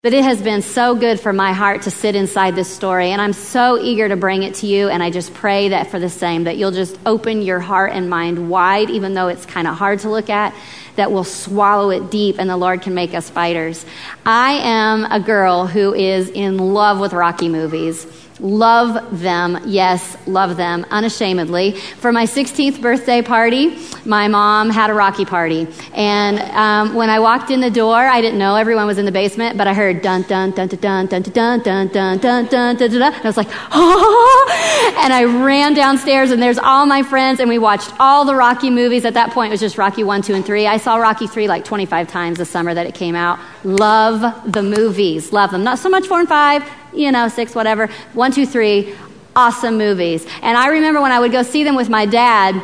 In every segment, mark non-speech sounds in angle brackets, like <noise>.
But it has been so good for my heart to sit inside this story, and I'm so eager to bring it to you. And I just pray that for the same, that you'll just open your heart and mind wide, even though it's kind of hard to look at, that will swallow it deep, and the Lord can make us fighters. I am a girl who is in love with Rocky movies. Love them, yes, love them unashamedly. For my 16th birthday party, my mom had a Rocky party. And um, when I walked in the door, I didn't know everyone was in the basement, but I heard dun dun dun dun dun dun dun dun dun dun dun dun dun And I was like, oh! And I ran downstairs, and there's all my friends, and we watched all the Rocky movies. At that point, it was just Rocky 1, 2, and 3. I saw Rocky 3 like 25 times the summer that it came out. Love the movies. Love them. Not so much 4 and 5, you know, six, whatever. One, two, three, awesome movies. And I remember when I would go see them with my dad,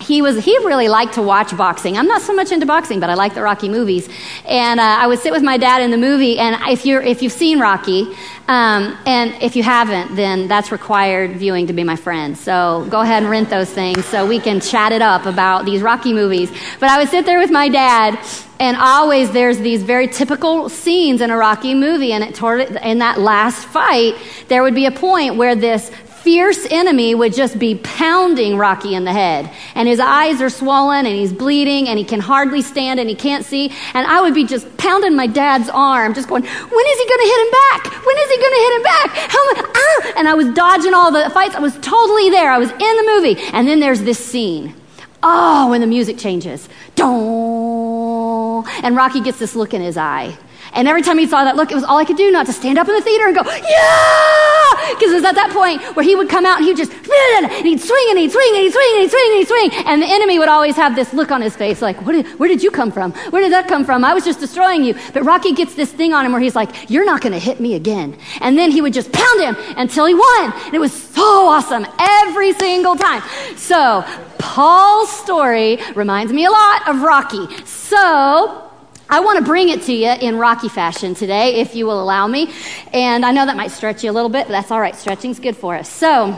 he was he really liked to watch boxing. I'm not so much into boxing, but I like the Rocky movies. And uh, I would sit with my dad in the movie. And if you're if you've seen Rocky, um, and if you haven't, then that's required viewing to be my friend. So go ahead and rent those things so we can chat it up about these Rocky movies. But I would sit there with my dad, and always there's these very typical scenes in a Rocky movie. And it, in that last fight, there would be a point where this fierce enemy would just be pounding Rocky in the head. And his eyes are swollen and he's bleeding and he can hardly stand and he can't see. And I would be just pounding my dad's arm, just going, when is he going to hit him back? When is he going to hit him back? How ah! And I was dodging all the fights. I was totally there. I was in the movie. And then there's this scene. Oh, when the music changes. Don't. And Rocky gets this look in his eye. And every time he saw that look, it was all I could do not to stand up in the theater and go, yeah! Because it was at that point where he would come out and he would just, and he'd swing and he'd swing and he'd swing and he'd swing and he'd swing. And the enemy would always have this look on his face like, did, where did you come from? Where did that come from? I was just destroying you. But Rocky gets this thing on him where he's like, you're not going to hit me again. And then he would just pound him until he won. And it was so awesome every single time. So, Paul's story reminds me a lot of Rocky. So, I want to bring it to you in Rocky fashion today, if you will allow me. And I know that might stretch you a little bit, but that's all right. Stretching's good for us. So,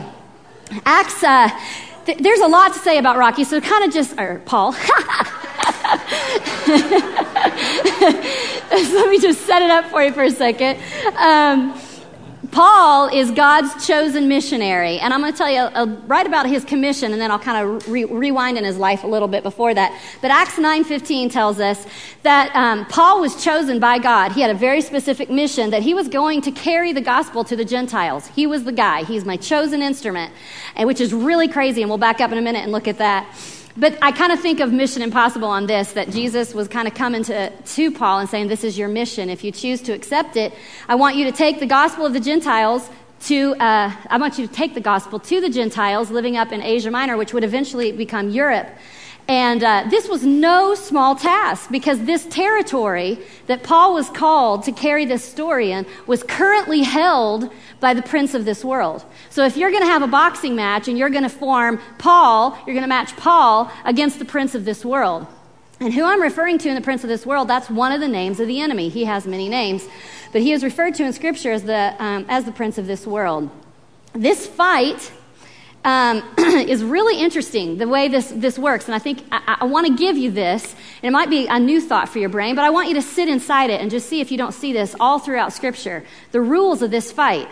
Acts, uh, th- there's a lot to say about Rocky, so kind of just, or Paul. <laughs> Let me just set it up for you for a second. Um, Paul is God's chosen missionary, and I'm going to tell you uh, right about his commission, and then I'll kind of re- rewind in his life a little bit before that. But Acts 9:15 tells us that um, Paul was chosen by God. He had a very specific mission that he was going to carry the gospel to the Gentiles. He was the guy. He's my chosen instrument, and which is really crazy. And we'll back up in a minute and look at that. But I kind of think of Mission Impossible on this that Jesus was kind of coming to, to Paul and saying, This is your mission. If you choose to accept it, I want you to take the gospel of the Gentiles to, uh, I want you to take the gospel to the Gentiles living up in Asia Minor, which would eventually become Europe. And uh, this was no small task because this territory that Paul was called to carry this story in was currently held by the prince of this world. So if you're going to have a boxing match and you're going to form Paul, you're going to match Paul against the prince of this world. And who I'm referring to in the prince of this world, that's one of the names of the enemy. He has many names, but he is referred to in Scripture as the, um, as the prince of this world. This fight um, <clears throat> is really interesting the way this, this works. And I think I, I want to give you this. And it might be a new thought for your brain, but I want you to sit inside it and just see if you don't see this all throughout Scripture. The rules of this fight.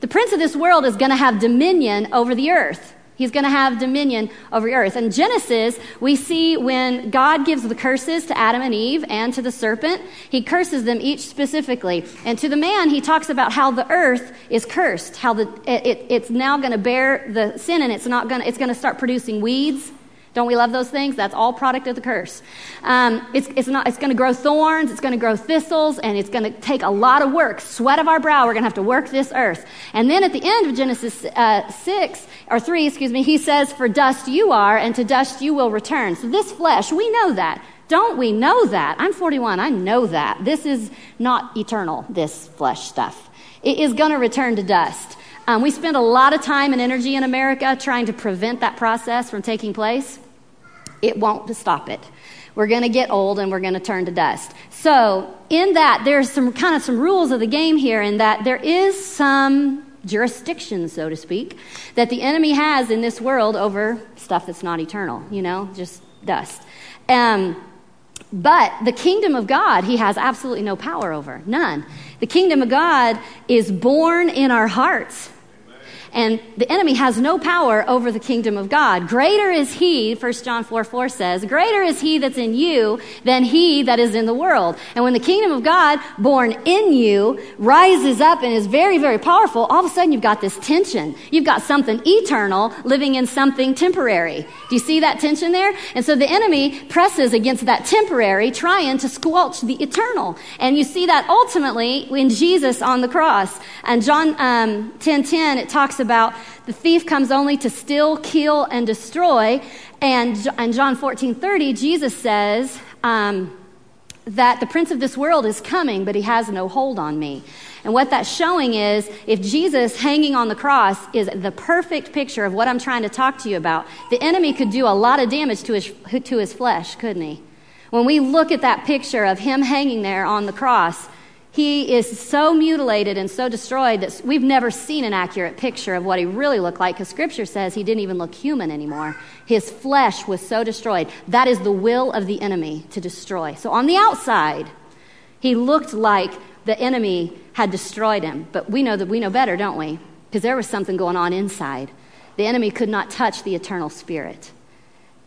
The prince of this world is going to have dominion over the earth. He's going to have dominion over the earth. In Genesis, we see when God gives the curses to Adam and Eve and to the serpent, he curses them each specifically. And to the man, he talks about how the earth is cursed, how the, it, it's now going to bear the sin and it's not going to, it's going to start producing weeds don't we love those things? That's all product of the curse. Um, it's, it's, not, it's going to grow thorns, it's going to grow thistles, and it's going to take a lot of work. Sweat of our brow, we're going to have to work this earth. And then at the end of Genesis uh, 6, or 3, excuse me, he says, For dust you are, and to dust you will return. So this flesh, we know that. Don't we know that? I'm 41, I know that. This is not eternal, this flesh stuff. It is going to return to dust. Um, we spend a lot of time and energy in America trying to prevent that process from taking place. It won't stop it. We're going to get old and we're going to turn to dust. So, in that, there's some kind of some rules of the game here, in that there is some jurisdiction, so to speak, that the enemy has in this world over stuff that's not eternal, you know, just dust. Um, But the kingdom of God, he has absolutely no power over. None. The kingdom of God is born in our hearts. And the enemy has no power over the kingdom of God. Greater is he, 1 John 4 4 says, greater is he that's in you than he that is in the world. And when the kingdom of God, born in you, rises up and is very, very powerful, all of a sudden you've got this tension. You've got something eternal living in something temporary. Do you see that tension there? And so the enemy presses against that temporary, trying to squelch the eternal. And you see that ultimately in Jesus on the cross. And John um, 10 10, it talks about the thief comes only to steal, kill, and destroy. And in John 14 30, Jesus says um, that the prince of this world is coming, but he has no hold on me. And what that's showing is if Jesus hanging on the cross is the perfect picture of what I'm trying to talk to you about, the enemy could do a lot of damage to his, to his flesh, couldn't he? When we look at that picture of him hanging there on the cross, he is so mutilated and so destroyed that we've never seen an accurate picture of what he really looked like because scripture says he didn't even look human anymore. His flesh was so destroyed. That is the will of the enemy to destroy. So on the outside, he looked like the enemy had destroyed him. But we know that we know better, don't we? Because there was something going on inside. The enemy could not touch the eternal spirit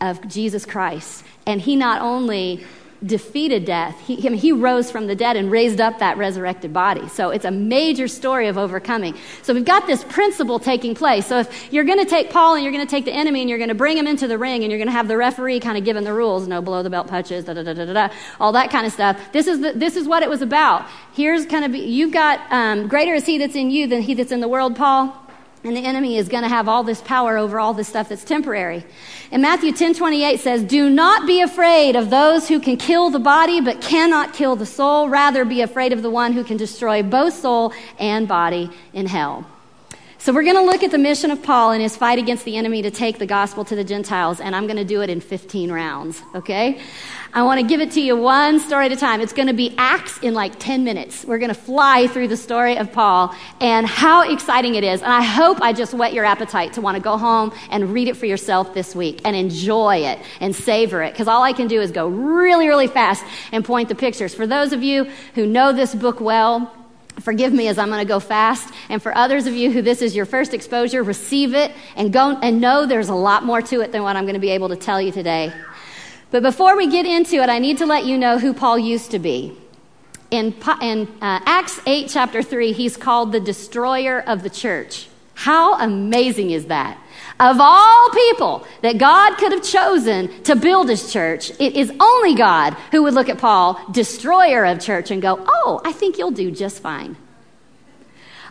of Jesus Christ. And he not only defeated death. He, I mean, he rose from the dead and raised up that resurrected body. So it's a major story of overcoming. So we've got this principle taking place. So if you're going to take Paul and you're going to take the enemy and you're going to bring him into the ring and you're going to have the referee kind of giving the rules, no below the belt punches, da da da da da, all that kind of stuff. This is the, this is what it was about. Here's kind of you've got um, greater is he that's in you than he that's in the world, Paul. And the enemy is going to have all this power over all this stuff that's temporary. And Matthew 10 28 says, Do not be afraid of those who can kill the body but cannot kill the soul. Rather, be afraid of the one who can destroy both soul and body in hell. So, we're going to look at the mission of Paul and his fight against the enemy to take the gospel to the Gentiles, and I'm going to do it in 15 rounds, okay? I want to give it to you one story at a time. It's going to be Acts in like 10 minutes. We're going to fly through the story of Paul and how exciting it is. And I hope I just whet your appetite to want to go home and read it for yourself this week and enjoy it and savor it. Because all I can do is go really, really fast and point the pictures. For those of you who know this book well, Forgive me as I'm going to go fast. And for others of you who this is your first exposure, receive it and go and know there's a lot more to it than what I'm going to be able to tell you today. But before we get into it, I need to let you know who Paul used to be. In, in uh, Acts 8, chapter 3, he's called the destroyer of the church. How amazing is that? Of all people that God could have chosen to build his church, it is only God who would look at Paul, destroyer of church, and go, Oh, I think you'll do just fine.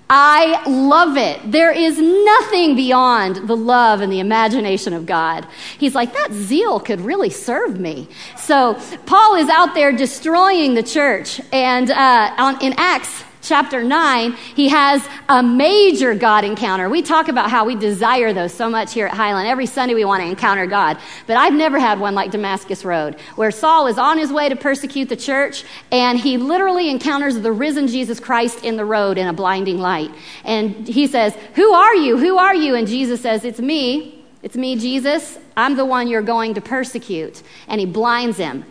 I love it. There is nothing beyond the love and the imagination of God. He's like, that zeal could really serve me. So Paul is out there destroying the church. And uh, on, in Acts chapter 9, he has a major God encounter. We talk about how we desire those so much here at Highland. Every Sunday we want to encounter God. But I've never had one like Damascus Road, where Saul is on his way to persecute the church, and he literally encounters the risen Jesus Christ in the road in a blinding light. And he says, Who are you? Who are you? And Jesus says, It's me. It's me, Jesus. I'm the one you're going to persecute. And he blinds him.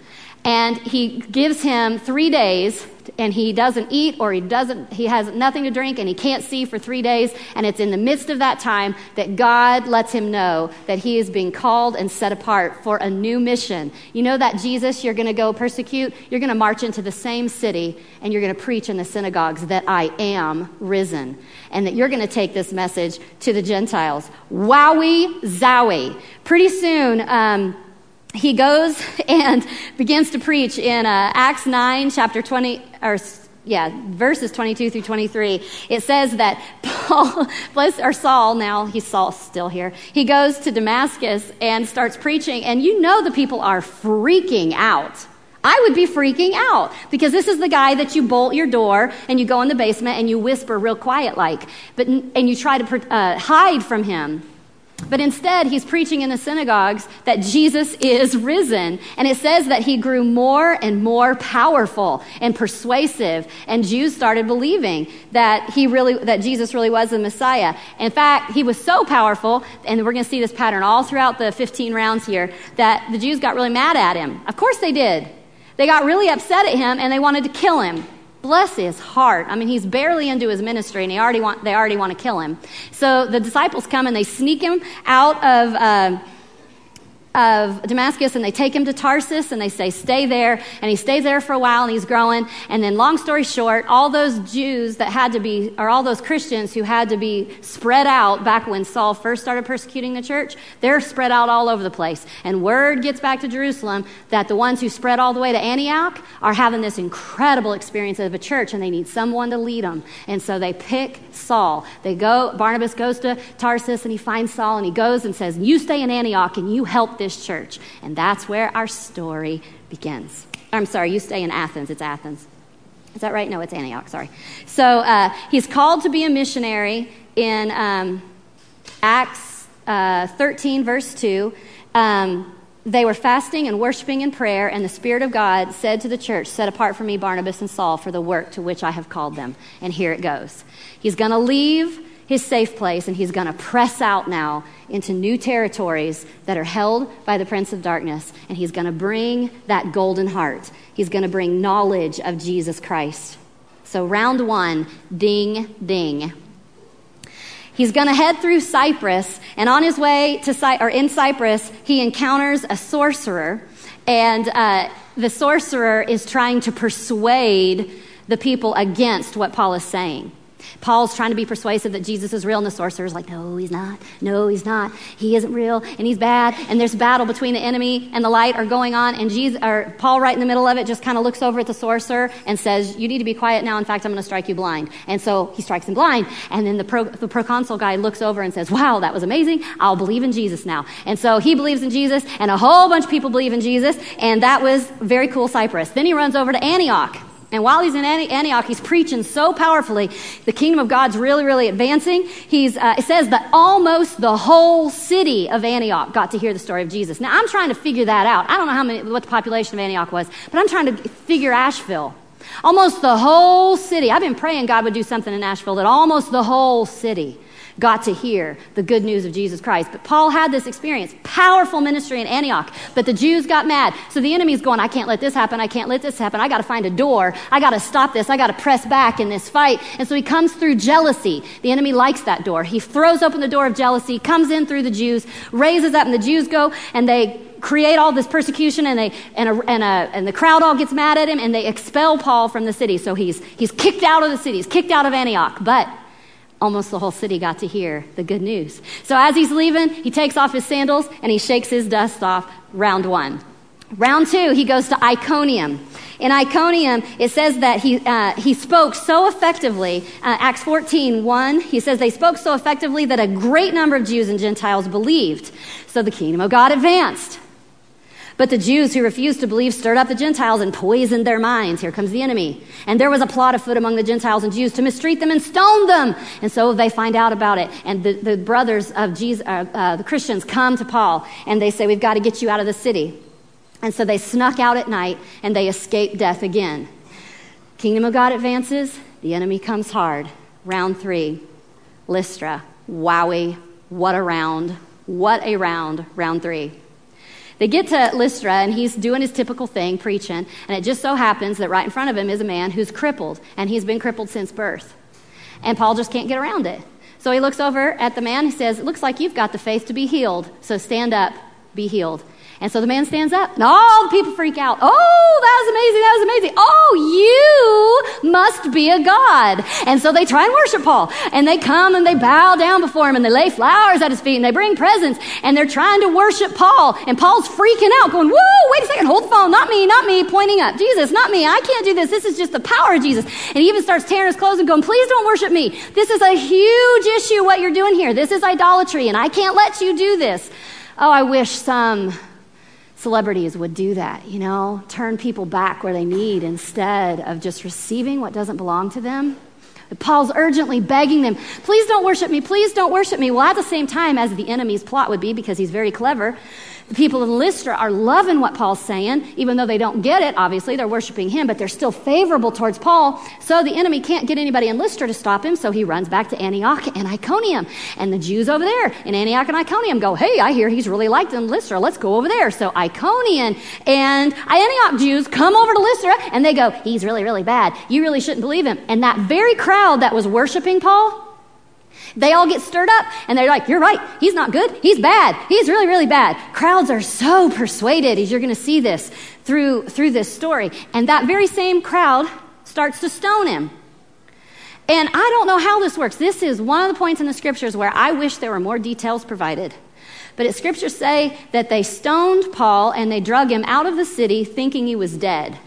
And he gives him three days and he doesn't eat or he doesn't he has nothing to drink and he can't see for 3 days and it's in the midst of that time that God lets him know that he is being called and set apart for a new mission. You know that Jesus you're going to go persecute, you're going to march into the same city and you're going to preach in the synagogues that I am risen and that you're going to take this message to the Gentiles. Wowie zowie. Pretty soon um, he goes <laughs> and begins to preach in uh, Acts 9, chapter 20, or yeah, verses 22 through 23. It says that <laughs> Paul, bless, or Saul, now he's Saul still here, he goes to Damascus and starts preaching, and you know the people are freaking out. I would be freaking out because this is the guy that you bolt your door and you go in the basement and you whisper real quiet like, but and you try to uh, hide from him. But instead, he's preaching in the synagogues that Jesus is risen. And it says that he grew more and more powerful and persuasive. And Jews started believing that he really, that Jesus really was the Messiah. In fact, he was so powerful, and we're going to see this pattern all throughout the 15 rounds here, that the Jews got really mad at him. Of course they did. They got really upset at him and they wanted to kill him. Bless his heart. I mean, he's barely into his ministry and he already want, they already want to kill him. So the disciples come and they sneak him out of. Uh, of Damascus and they take him to Tarsus and they say, stay there. And he stays there for a while and he's growing. And then, long story short, all those Jews that had to be, or all those Christians who had to be spread out back when Saul first started persecuting the church, they're spread out all over the place. And word gets back to Jerusalem that the ones who spread all the way to Antioch are having this incredible experience of a church and they need someone to lead them. And so they pick Saul. They go, Barnabas goes to Tarsus and he finds Saul and he goes and says, You stay in Antioch and you help church. And that's where our story begins. I'm sorry, you stay in Athens. It's Athens. Is that right? No, it's Antioch, sorry. So uh, he's called to be a missionary in um, Acts uh, 13, verse 2. Um, they were fasting and worshiping in prayer, and the Spirit of God said to the church, Set apart for me Barnabas and Saul for the work to which I have called them. And here it goes. He's going to leave his safe place and he's going to press out now into new territories that are held by the Prince of Darkness. And he's going to bring that golden heart. He's going to bring knowledge of Jesus Christ. So, round one ding, ding. He's going to head through Cyprus, and on his way to Cy- or in Cyprus, he encounters a sorcerer, and uh, the sorcerer is trying to persuade the people against what Paul is saying. Paul's trying to be persuasive that Jesus is real, and the sorcerer's like, no, he's not. No, he's not. He isn't real, and he's bad. And there's battle between the enemy and the light are going on, and Jesus, or Paul, right in the middle of it, just kind of looks over at the sorcerer and says, "You need to be quiet now. In fact, I'm going to strike you blind." And so he strikes him blind, and then the, pro, the proconsul guy looks over and says, "Wow, that was amazing. I'll believe in Jesus now." And so he believes in Jesus, and a whole bunch of people believe in Jesus, and that was very cool. Cyprus. Then he runs over to Antioch. And while he's in Antioch, he's preaching so powerfully. The kingdom of God's really, really advancing. He's, uh, it says that almost the whole city of Antioch got to hear the story of Jesus. Now, I'm trying to figure that out. I don't know how many, what the population of Antioch was, but I'm trying to figure Asheville. Almost the whole city. I've been praying God would do something in Asheville that almost the whole city got to hear the good news of Jesus Christ. But Paul had this experience, powerful ministry in Antioch, but the Jews got mad. So the enemy's going, I can't let this happen. I can't let this happen. I got to find a door. I got to stop this. I got to press back in this fight. And so he comes through jealousy. The enemy likes that door. He throws open the door of jealousy, comes in through the Jews, raises up, and the Jews go and they create all this persecution and, they, and, a, and, a, and the crowd all gets mad at him and they expel Paul from the city. So he's, he's kicked out of the city. He's kicked out of Antioch. But almost the whole city got to hear the good news. So as he's leaving, he takes off his sandals and he shakes his dust off. Round one. Round two, he goes to Iconium. In Iconium, it says that he, uh, he spoke so effectively, uh, Acts 14, 1, he says they spoke so effectively that a great number of Jews and Gentiles believed. So the kingdom of God advanced. But the Jews who refused to believe stirred up the Gentiles and poisoned their minds. Here comes the enemy. And there was a plot afoot among the Gentiles and Jews to mistreat them and stone them. And so they find out about it. And the, the brothers of Jesus, uh, uh, the Christians come to Paul and they say, We've got to get you out of the city. And so they snuck out at night and they escape death again. Kingdom of God advances, the enemy comes hard. Round three, Lystra. Wowie, what a round. What a round, round three. They get to Lystra, and he's doing his typical thing, preaching, and it just so happens that right in front of him is a man who's crippled, and he's been crippled since birth. And Paul just can't get around it. So he looks over at the man, he says, It looks like you've got the faith to be healed, so stand up, be healed. And so the man stands up, and all the people freak out. Oh, that was amazing, that was amazing. Oh, you must be a God. And so they try and worship Paul. And they come and they bow down before him and they lay flowers at his feet and they bring presents and they're trying to worship Paul. And Paul's freaking out, going, Whoa, wait a second, hold the phone, not me, not me, pointing up. Jesus, not me, I can't do this. This is just the power of Jesus. And he even starts tearing his clothes and going, Please don't worship me. This is a huge issue, what you're doing here. This is idolatry, and I can't let you do this. Oh, I wish some celebrities would do that, you know, turn people back where they need instead of just receiving what doesn't belong to them. Paul's urgently begging them, please don't worship me, please don't worship me. Well, at the same time, as the enemy's plot would be, because he's very clever, The people in Lystra are loving what Paul's saying, even though they don't get it. Obviously, they're worshiping him, but they're still favorable towards Paul. So the enemy can't get anybody in Lystra to stop him, so he runs back to Antioch and Iconium. And the Jews over there in Antioch and Iconium go, Hey, I hear he's really liked in Lystra. Let's go over there. So Iconian and Antioch Jews come over to Lystra and they go, He's really, really bad. You really shouldn't believe him. And that very crowd that was worshiping Paul, they all get stirred up and they're like, You're right. He's not good. He's bad. He's really, really bad. Crowds are so persuaded as you're going to see this through, through this story. And that very same crowd starts to stone him. And I don't know how this works. This is one of the points in the scriptures where I wish there were more details provided. But it scriptures say that they stoned Paul and they drug him out of the city thinking he was dead.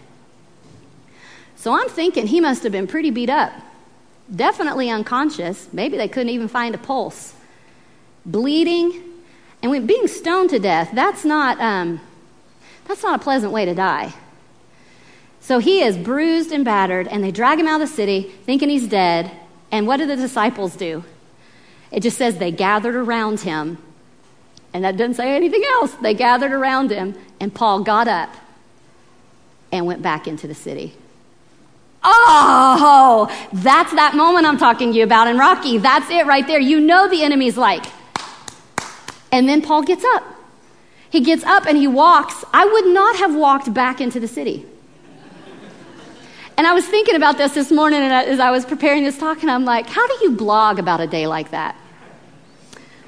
So I'm thinking he must have been pretty beat up definitely unconscious. Maybe they couldn't even find a pulse. Bleeding, and when being stoned to death, that's not, um, that's not a pleasant way to die. So he is bruised and battered, and they drag him out of the city thinking he's dead. And what do the disciples do? It just says they gathered around him. And that doesn't say anything else. They gathered around him, and Paul got up and went back into the city. Oh, that's that moment I'm talking to you about in Rocky. That's it right there. You know the enemy's like. And then Paul gets up. He gets up and he walks. I would not have walked back into the city. And I was thinking about this this morning and as I was preparing this talk, and I'm like, how do you blog about a day like that?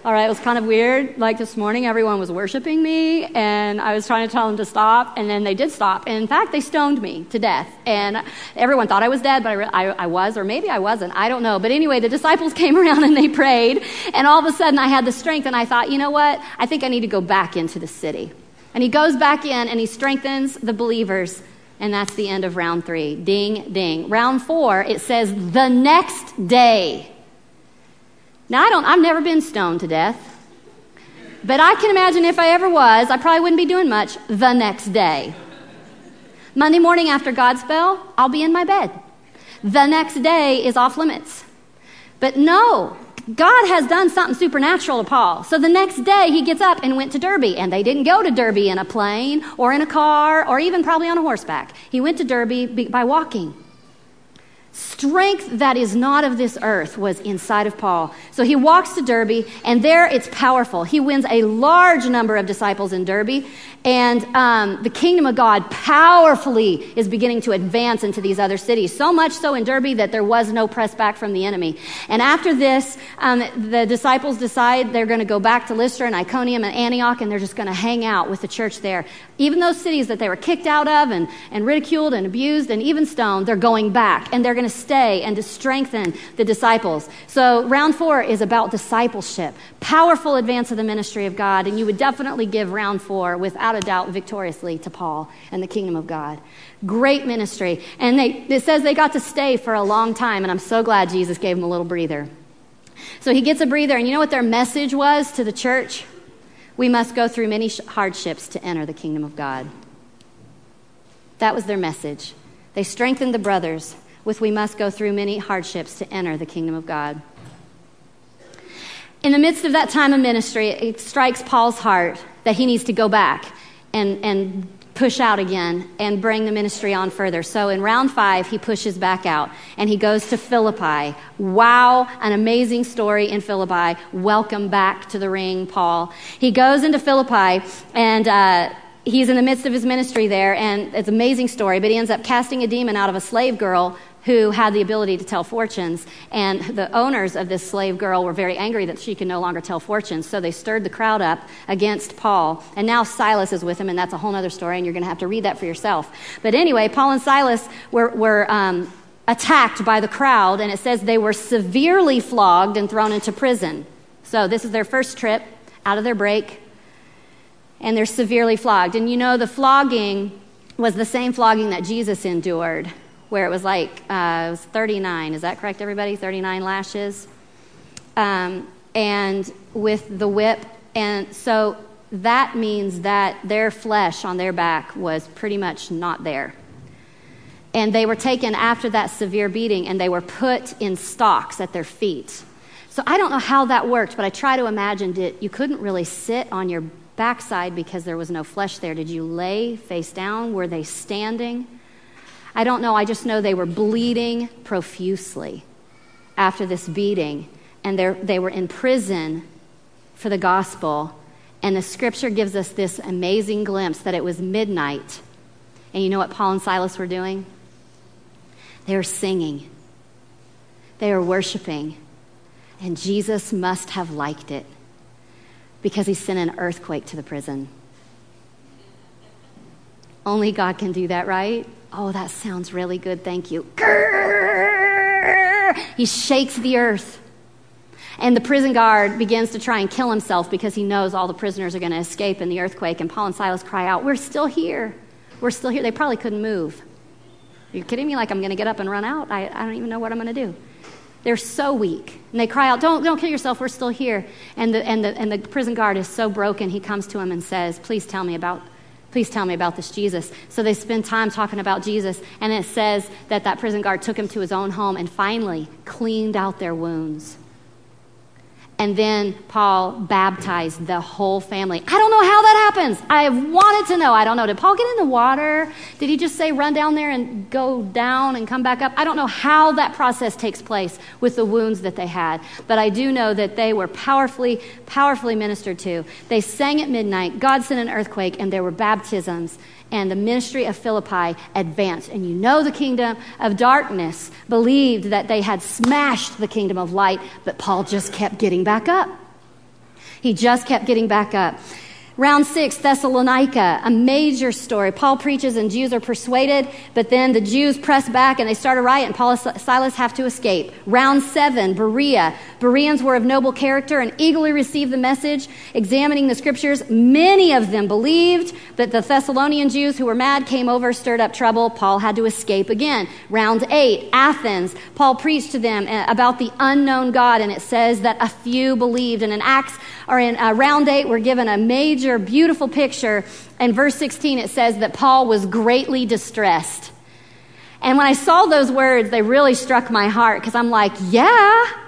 All right, it was kind of weird. Like this morning, everyone was worshiping me, and I was trying to tell them to stop, and then they did stop. And in fact, they stoned me to death. And everyone thought I was dead, but I, I, I, was, or maybe I wasn't. I don't know. But anyway, the disciples <laughs> came around and they prayed, and all of a sudden I had the strength, and I thought, you know what? I think I need to go back into the city. And he goes back in and he strengthens the believers. And that's the end of round three. Ding, ding. Round four, it says the next day. Now, I don't, I've never been stoned to death. But I can imagine if I ever was, I probably wouldn't be doing much the next day. Monday morning after God's bell, I'll be in my bed. The next day is off limits. But no, God has done something supernatural to Paul. So the next day he gets up and went to Derbe. And they didn't go to Derbe in a plane or in a car or even probably on a horseback. He went to Derbe by walking. Strength that is not of this earth was inside of Paul. So he walks to Derbe, and there it's powerful. He wins a large number of disciples in Derbe, and um, the kingdom of God powerfully is beginning to advance into these other cities. So much so in Derbe that there was no press back from the enemy. And after this, um, the disciples decide they're going to go back to Lystra and Iconium and Antioch, and they're just going to hang out with the church there. Even those cities that they were kicked out of and, and ridiculed and abused and even stoned, they're going back, and they're going to stay and to strengthen the disciples. So round four is about discipleship, powerful advance of the ministry of God, and you would definitely give round four without without a doubt victoriously to Paul and the kingdom of God. Great ministry. And they, it says they got to stay for a long time, and I'm so glad Jesus gave them a little breather. So he gets a breather, and you know what their message was to the church? We must go through many hardships to enter the kingdom of God. That was their message. They strengthened the brothers with we must go through many hardships to enter the kingdom of God. In the midst of that time of ministry, it strikes Paul's heart that he needs to go back and, and push out again and bring the ministry on further. So in round five, he pushes back out and he goes to Philippi. Wow, an amazing story in Philippi. Welcome back to the ring, Paul. He goes into Philippi and, uh, He's in the midst of his ministry there, and it's an amazing story, but he ends up casting a demon out of a slave girl who had the ability to tell fortunes. And the owners of this slave girl were very angry that she could no longer tell fortunes. So they stirred the crowd up against Paul. And now Silas is with him, and that's a whole other story, and you're going to have to read that for yourself. But anyway, Paul and Silas were, were um, attacked by the crowd, and it says they were severely flogged and thrown into prison. So this is their first trip out of their break, and they're severely flogged. And you know, the flogging was the same flogging that Jesus endured where it was like uh, it was 39. Is that correct, everybody? 39 lashes, um, and with the whip, and so that means that their flesh on their back was pretty much not there. And they were taken after that severe beating, and they were put in stocks at their feet. So I don't know how that worked, but I try to imagine it. You couldn't really sit on your backside because there was no flesh there? Did you lay face down? Were they standing? I don't know. I just know they were bleeding profusely after this beating, and they were in prison for the gospel. And the scripture gives us this amazing glimpse that it was midnight. And you know what Paul and Silas were doing? They were singing, they were worshiping. And Jesus must have liked it because he sent an earthquake to the prison. Only God can do that, right? Oh, that sounds really good. Thank you. He shakes the earth. And the prison guard begins to try and kill himself because he knows all the prisoners are going to escape in the earthquake. And Paul and Silas cry out, We're still here. We're still here. They probably couldn't move. You're you kidding me? Like, I'm going to get up and run out? I, I don't even know what I'm going to do. They're so weak. And they cry out, Don't, don't kill yourself. We're still here. And the, and, the, and the prison guard is so broken, he comes to him and says, Please tell me about Please tell me about this Jesus. So they spend time talking about Jesus, and it says that that prison guard took him to his own home and finally cleaned out their wounds. And then Paul baptized the whole family. I don't know how that happens. I have wanted to know. I don't know. Did Paul get in the water? Did he just say run down there and go down and come back up? I don't know how that process takes place with the wounds that they had. But I do know that they were powerfully, powerfully ministered to. They sang at midnight. God sent an earthquake, and there were baptisms and the ministry of Philippi advanced. And you know the kingdom of darkness believed that they had smashed the kingdom of light, but Paul just kept getting back up. He just kept getting back up. Round six, Thessalonica, a major story. Paul preaches and Jews are persuaded, but then the Jews press back and they start a riot, and Paul and Silas have to escape. Round seven, Berea. Bereans were of noble character and eagerly received the message, examining the scriptures. Many of them believed, but the Thessalonian Jews who were mad came over, stirred up trouble. Paul had to escape again. Round eight, Athens. Paul preached to them uh, about the unknown God, and it says that a few believed. And in Acts, or in uh, round eight, we're given a major, beautiful picture. In verse 16, it says that Paul was greatly distressed. And when I saw those words, they really struck my heart because I'm like, yeah,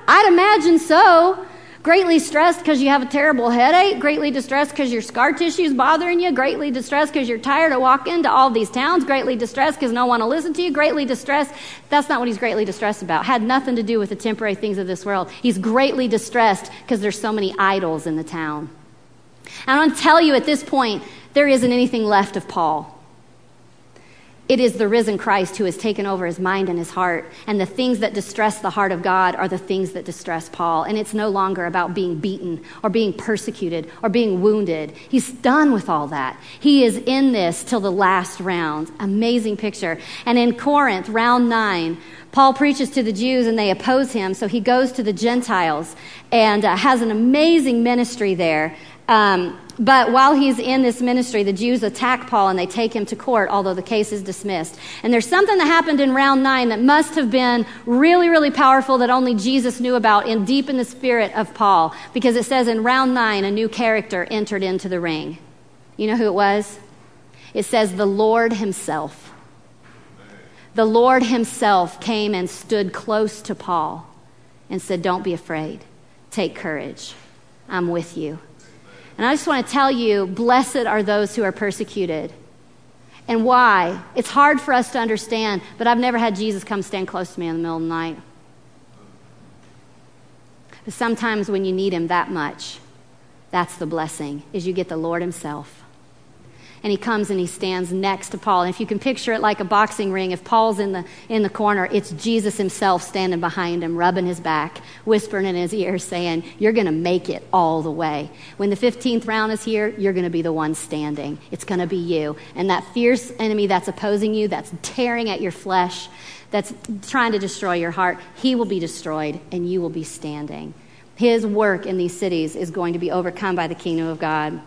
I'd imagine so. Greatly stressed because you have a terrible headache, greatly distressed because your scar tissue is bothering you, greatly distressed because you're tired of walking to all these towns, greatly distressed because no one will listen to you, greatly distressed. That's not what he's greatly distressed about. Had nothing to do with the temporary things of this world. He's greatly distressed because there's so many idols in the town. And I want to tell you at this point, there isn't anything left of Paul. It is the risen Christ who has taken over his mind and his heart. And the things that distress the heart of God are the things that distress Paul. And it's no longer about being beaten or being persecuted or being wounded. He's done with all that. He is in this till the last round. Amazing picture. And in Corinth, round nine, Paul preaches to the Jews and they oppose him. So he goes to the Gentiles and uh, has an amazing ministry there. Um, but while he's in this ministry, the Jews attack Paul and they take him to court, although the case is dismissed. And there's something that happened in round nine that must have been really, really powerful that only Jesus knew about in deep in the spirit of Paul. Because it says in round nine, a new character entered into the ring. You know who it was? It says the Lord Himself. The Lord Himself came and stood close to Paul and said, Don't be afraid. Take courage. I'm with you. And I just want to tell you blessed are those who are persecuted. And why? It's hard for us to understand, but I've never had Jesus come stand close to me in the middle of the night. But sometimes when you need him that much, that's the blessing, is you get the Lord himself and he comes and he stands next to Paul. And if you can picture it like a boxing ring, if Paul's in the, in the corner, it's Jesus himself standing behind him, rubbing his back, whispering in his ear, saying, You're going to make it all the way. When the 15th round is here, you're going to be the one standing. It's going to be you. And that fierce enemy that's opposing you, that's tearing at your flesh, that's trying to destroy your heart, he will be destroyed and you will be standing. His work in these cities is going to be overcome by the kingdom of God.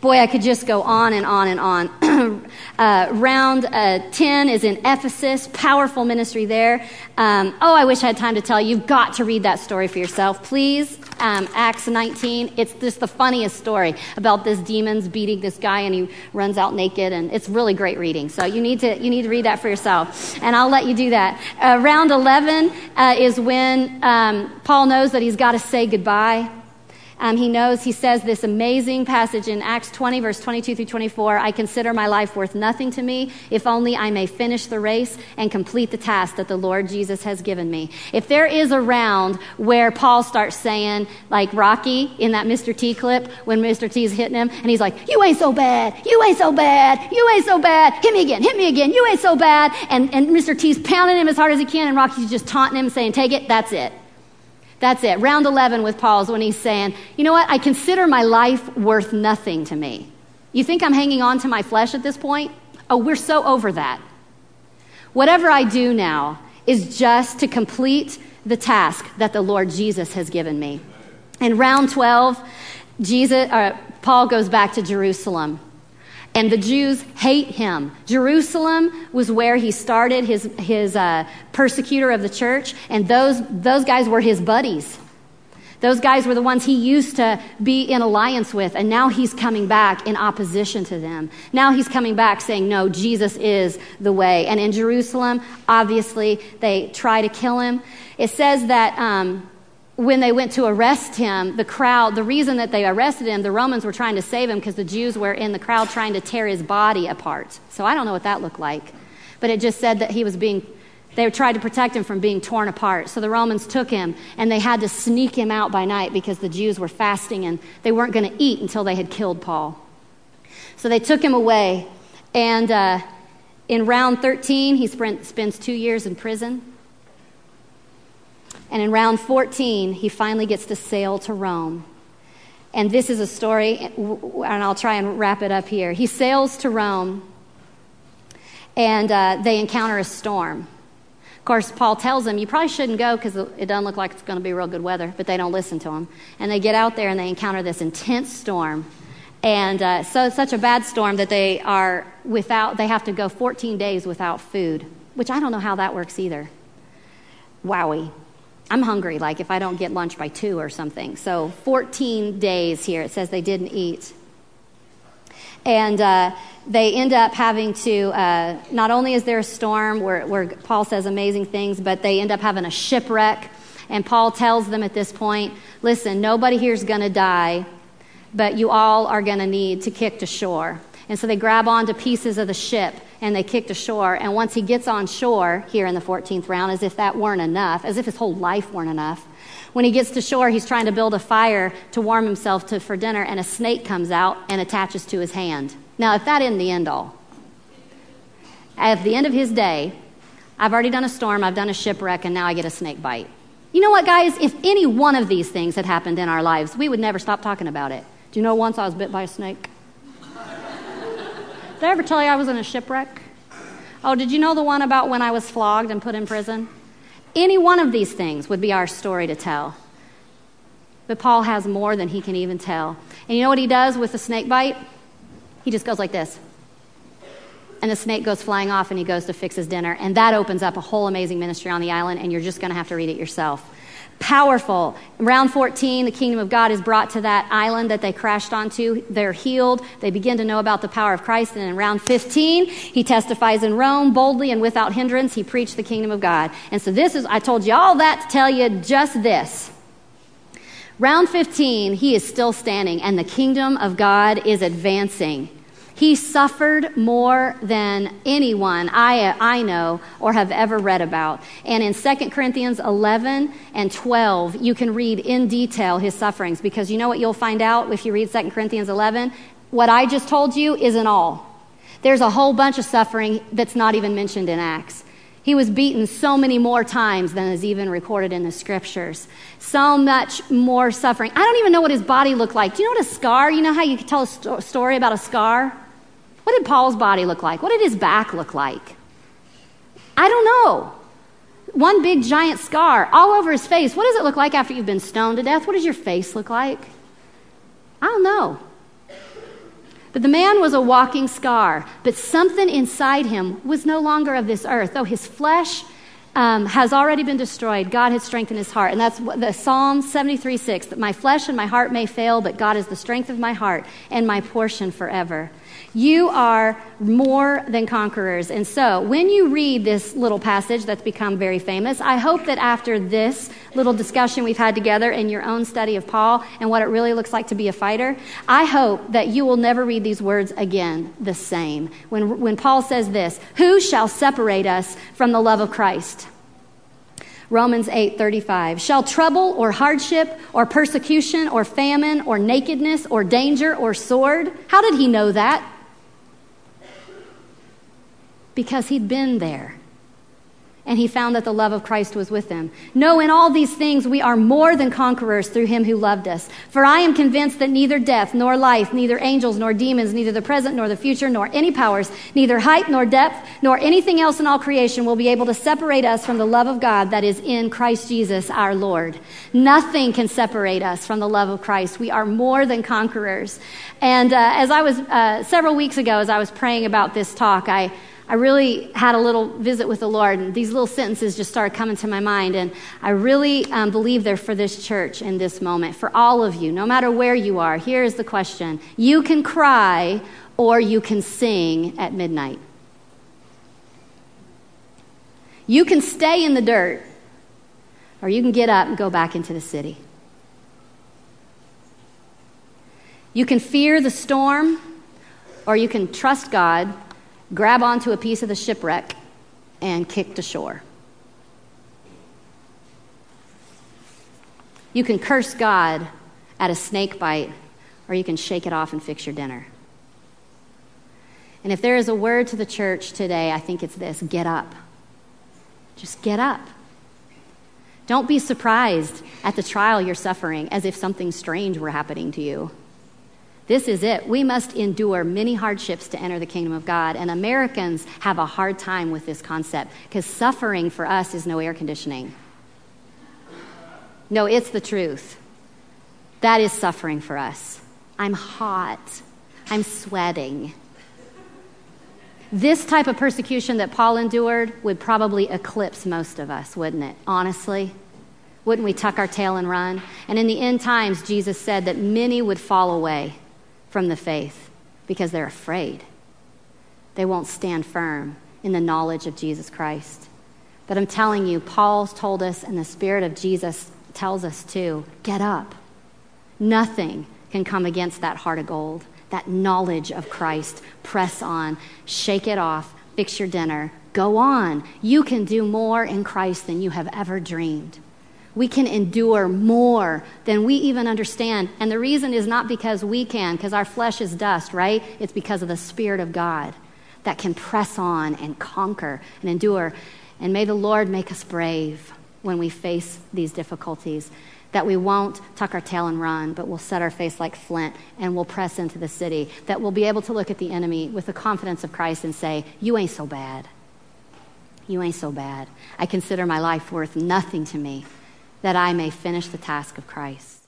Boy, I could just go on and on and on. <clears throat> uh, round uh, 10 is in Ephesus, powerful ministry there. Um, oh, I wish I had time to tell you. You've got to read that story for yourself. Please, um, Acts 19. It's just the funniest story about this demons beating this guy and he runs out naked, and it's really great reading. So you need to, you need to read that for yourself, and I'll let you do that. Uh, round 11 uh, is when um, Paul knows that he's got to say goodbye Um, he knows, he says this amazing passage in Acts 20, verse 22 through 24 I consider my life worth nothing to me, if only I may finish the race and complete the task that the Lord Jesus has given me. If there is a round where Paul starts saying, like Rocky in that Mr. T clip, when Mr. T's hitting him, and he's like, You ain't so bad, you ain't so bad, you ain't so bad, hit me again, hit me again, you ain't so bad. And, and Mr. T's pounding him as hard as he can, and Rocky's just taunting him, saying, Take it, that's it. That's it. Round 11 with Paul's when he's saying, You know what? I consider my life worth nothing to me. You think I'm hanging on to my flesh at this point? Oh, we're so over that. Whatever I do now is just to complete the task that the Lord Jesus has given me. In round 12, Jesus, uh, Paul goes back to Jerusalem. And the Jews hate him. Jerusalem was where he started his, his uh, persecutor of the church, and those, those guys were his buddies. Those guys were the ones he used to be in alliance with, and now he's coming back in opposition to them. Now he's coming back saying, No, Jesus is the way. And in Jerusalem, obviously, they try to kill him. It says that um, when they went to arrest him, the crowd, the reason that they arrested him, the Romans were trying to save him because the Jews were in the crowd trying to tear his body apart. So I don't know what that looked like. But it just said that he was being, they tried to protect him from being torn apart. So the Romans took him and they had to sneak him out by night because the Jews were fasting and they weren't going to eat until they had killed Paul. So they took him away. And uh, in round 13, he spends two years in prison. And in round 14, he finally gets to sail to Rome. And this is a story, and I'll try and wrap it up here. He sails to Rome, and uh, they encounter a storm. Of course, Paul tells them, You probably shouldn't go because it doesn't look like it's going to be real good weather, but they don't listen to him. And they get out there and they encounter this intense storm. And uh, so such a bad storm that they are without, they have to go 14 days without food, which I don't know how that works either. Wowie. I'm hungry, like if I don't get lunch by two or something. So 14 days here, it says they didn't eat. And uh, they end up having to, uh, not only is there a storm where, where Paul says amazing things, but they end up having a shipwreck. And Paul tells them at this point listen, nobody here is going to die, but you all are going to need to kick to shore. And so they grab onto pieces of the ship and they kicked ashore. And once he gets on shore here in the 14th round, as if that weren't enough, as if his whole life weren't enough, when he gets to shore, he's trying to build a fire to warm himself to, for dinner, and a snake comes out and attaches to his hand. Now, if that isn't the end all, at the end of his day, I've already done a storm, I've done a shipwreck, and now I get a snake bite. You know what, guys? If any one of these things had happened in our lives, we would never stop talking about it. Do you know once I was bit by a snake? Did I ever tell you I was in a shipwreck? Oh, did you know the one about when I was flogged and put in prison? Any one of these things would be our story to tell. But Paul has more than he can even tell. And you know what he does with the snake bite? He just goes like this. And the snake goes flying off and he goes to fix his dinner. And that opens up a whole amazing ministry on the island, and you're just going to have to read it yourself powerful. Round 14, the kingdom of God is brought to that island that they crashed onto. They're healed. They begin to know about the power of Christ. And in round 15, he testifies in Rome boldly and without hindrance. He preached the kingdom of God. And so this is, I told you all that to tell you just this. Round 15, he is still standing and the kingdom of God is advancing. He suffered more than anyone I, I know or have ever read about. And in 2 Corinthians 11 and 12, you can read in detail his sufferings because you know what you'll find out if you read 2 Corinthians 11? What I just told you isn't all. There's a whole bunch of suffering that's not even mentioned in Acts. He was beaten so many more times than is even recorded in the scriptures. So much more suffering. I don't even know what his body looked like. Do you know what a scar? You know how you can tell a sto- story about a scar? What did Paul's body look like? What did his back look like? I don't know. One big giant scar all over his face. What does it look like after you've been stoned to death? What does your face look like? I don't know. But the man was a walking scar, but something inside him was no longer of this earth. Though his flesh um, has already been destroyed, God has strengthened his heart. And that's the Psalm 73 6 that my flesh and my heart may fail, but God is the strength of my heart and my portion forever. You are more than conquerors. And so, when you read this little passage that's become very famous, I hope that after this little discussion we've had together in your own study of Paul and what it really looks like to be a fighter, I hope that you will never read these words again the same. When, when Paul says this, Who shall separate us from the love of Christ? Romans 8:35 Shall trouble or hardship or persecution or famine or nakedness or danger or sword? How did he know that? Because he'd been there and he found that the love of Christ was with him. No, in all these things we are more than conquerors through him who loved us. For I am convinced that neither death, nor life, neither angels, nor demons, neither the present, nor the future, nor any powers, neither height, nor depth, nor anything else in all creation will be able to separate us from the love of God that is in Christ Jesus our Lord. Nothing can separate us from the love of Christ. We are more than conquerors. And uh, as I was, uh, several weeks ago, as I was praying about this talk, I, I really had a little visit with the Lord, and these little sentences just started coming to my mind. And I really um, believe they're for this church in this moment, for all of you, no matter where you are. Here is the question You can cry or you can sing at midnight. You can stay in the dirt, or you can get up and go back into the city. You can fear the storm, or you can trust God grab onto a piece of the shipwreck, and kick to shore. You can curse God at a snake bite, or you can shake it off and fix your dinner. And if there is a word to the church today, I think it's this get up. Just get up. Don't be surprised at the trial you're suffering as if something strange were happening to you. This is it. We must endure many hardships to enter the kingdom of God. And Americans have a hard time with this concept because suffering for us is no air conditioning. No, it's the truth. That is suffering for us. I'm hot. I'm sweating. This type of persecution that Paul endured would probably eclipse most of us, wouldn't it? Honestly. Wouldn't we tuck our tail and run? And in the end times, Jesus said that many would fall away from the faith because they're afraid. They won't stand firm in the knowledge of Jesus Christ. But I'm telling you, Paul's told us, and the Spirit of Jesus tells us too get up. Nothing can come against that heart of gold, that knowledge of Christ. Press on, shake it off, fix your dinner, go on. You can do more in Christ than you have ever dreamed we can endure more than we even understand. And the reason is not because we can, because our flesh is dust, right? It's because of the Spirit of God that can press on and conquer and endure. And may the Lord make us brave when we face these difficulties, that we won't tuck our tail and run, but we'll set our face like flint and we'll press into the city, that we'll be able to look at the enemy with the confidence of Christ and say, You ain't so bad. You ain't so bad. I consider my life worth nothing to me that I may finish the task of Christ.